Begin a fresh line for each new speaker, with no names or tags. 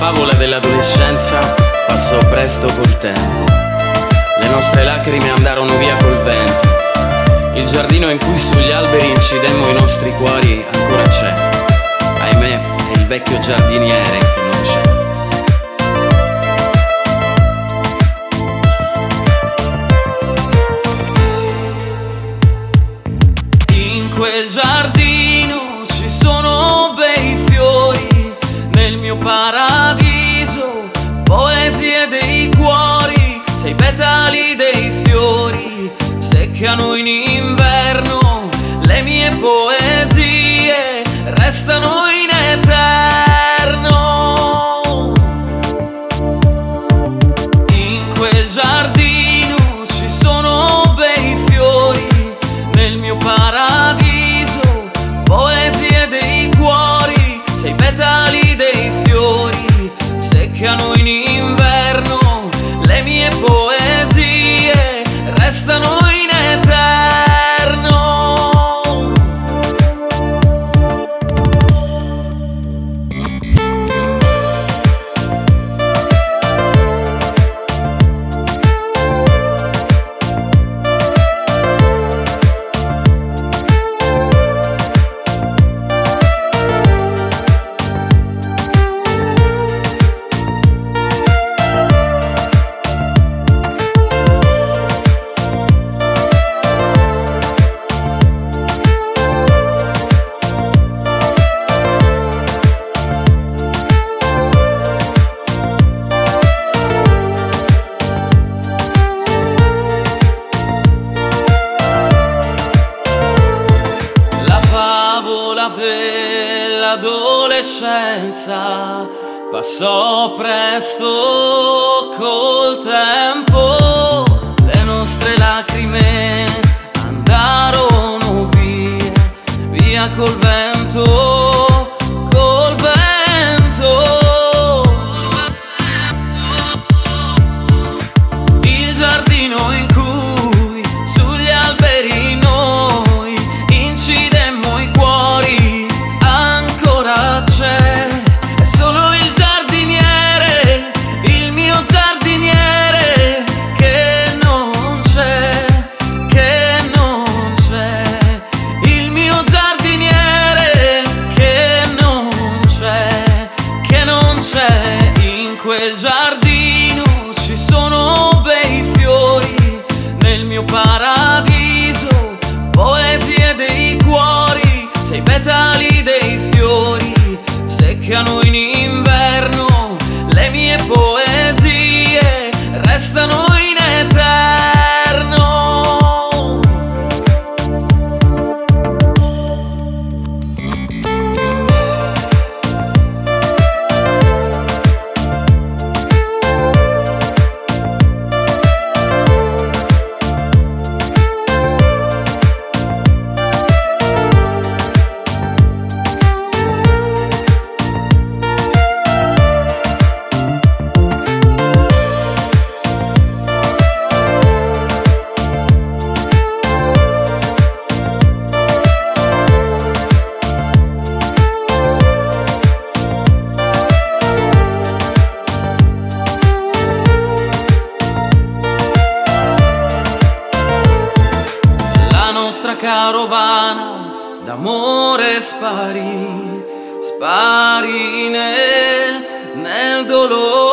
favola dell'adolescenza passò presto col tempo. Le nostre lacrime andarono via col vento. Il giardino in cui sugli alberi incidemmo i nostri cuori ancora c'è. Ahimè, è il vecchio giardiniere che non c'è.
Seccano in inverno, le mie poesie restano in eterno. In quel giardino ci sono bei fiori, nel mio paradiso, poesie dei cuori, sei petali dei fiori, seccano in inverno, le mie poesie restano dell'adolescenza passò presto col tempo, le nostre lacrime andarono via, via col vento, seccano in inverno, le mie poesie restano in eterno. Carovana d'amore sparì, sparì nel, nel dolore.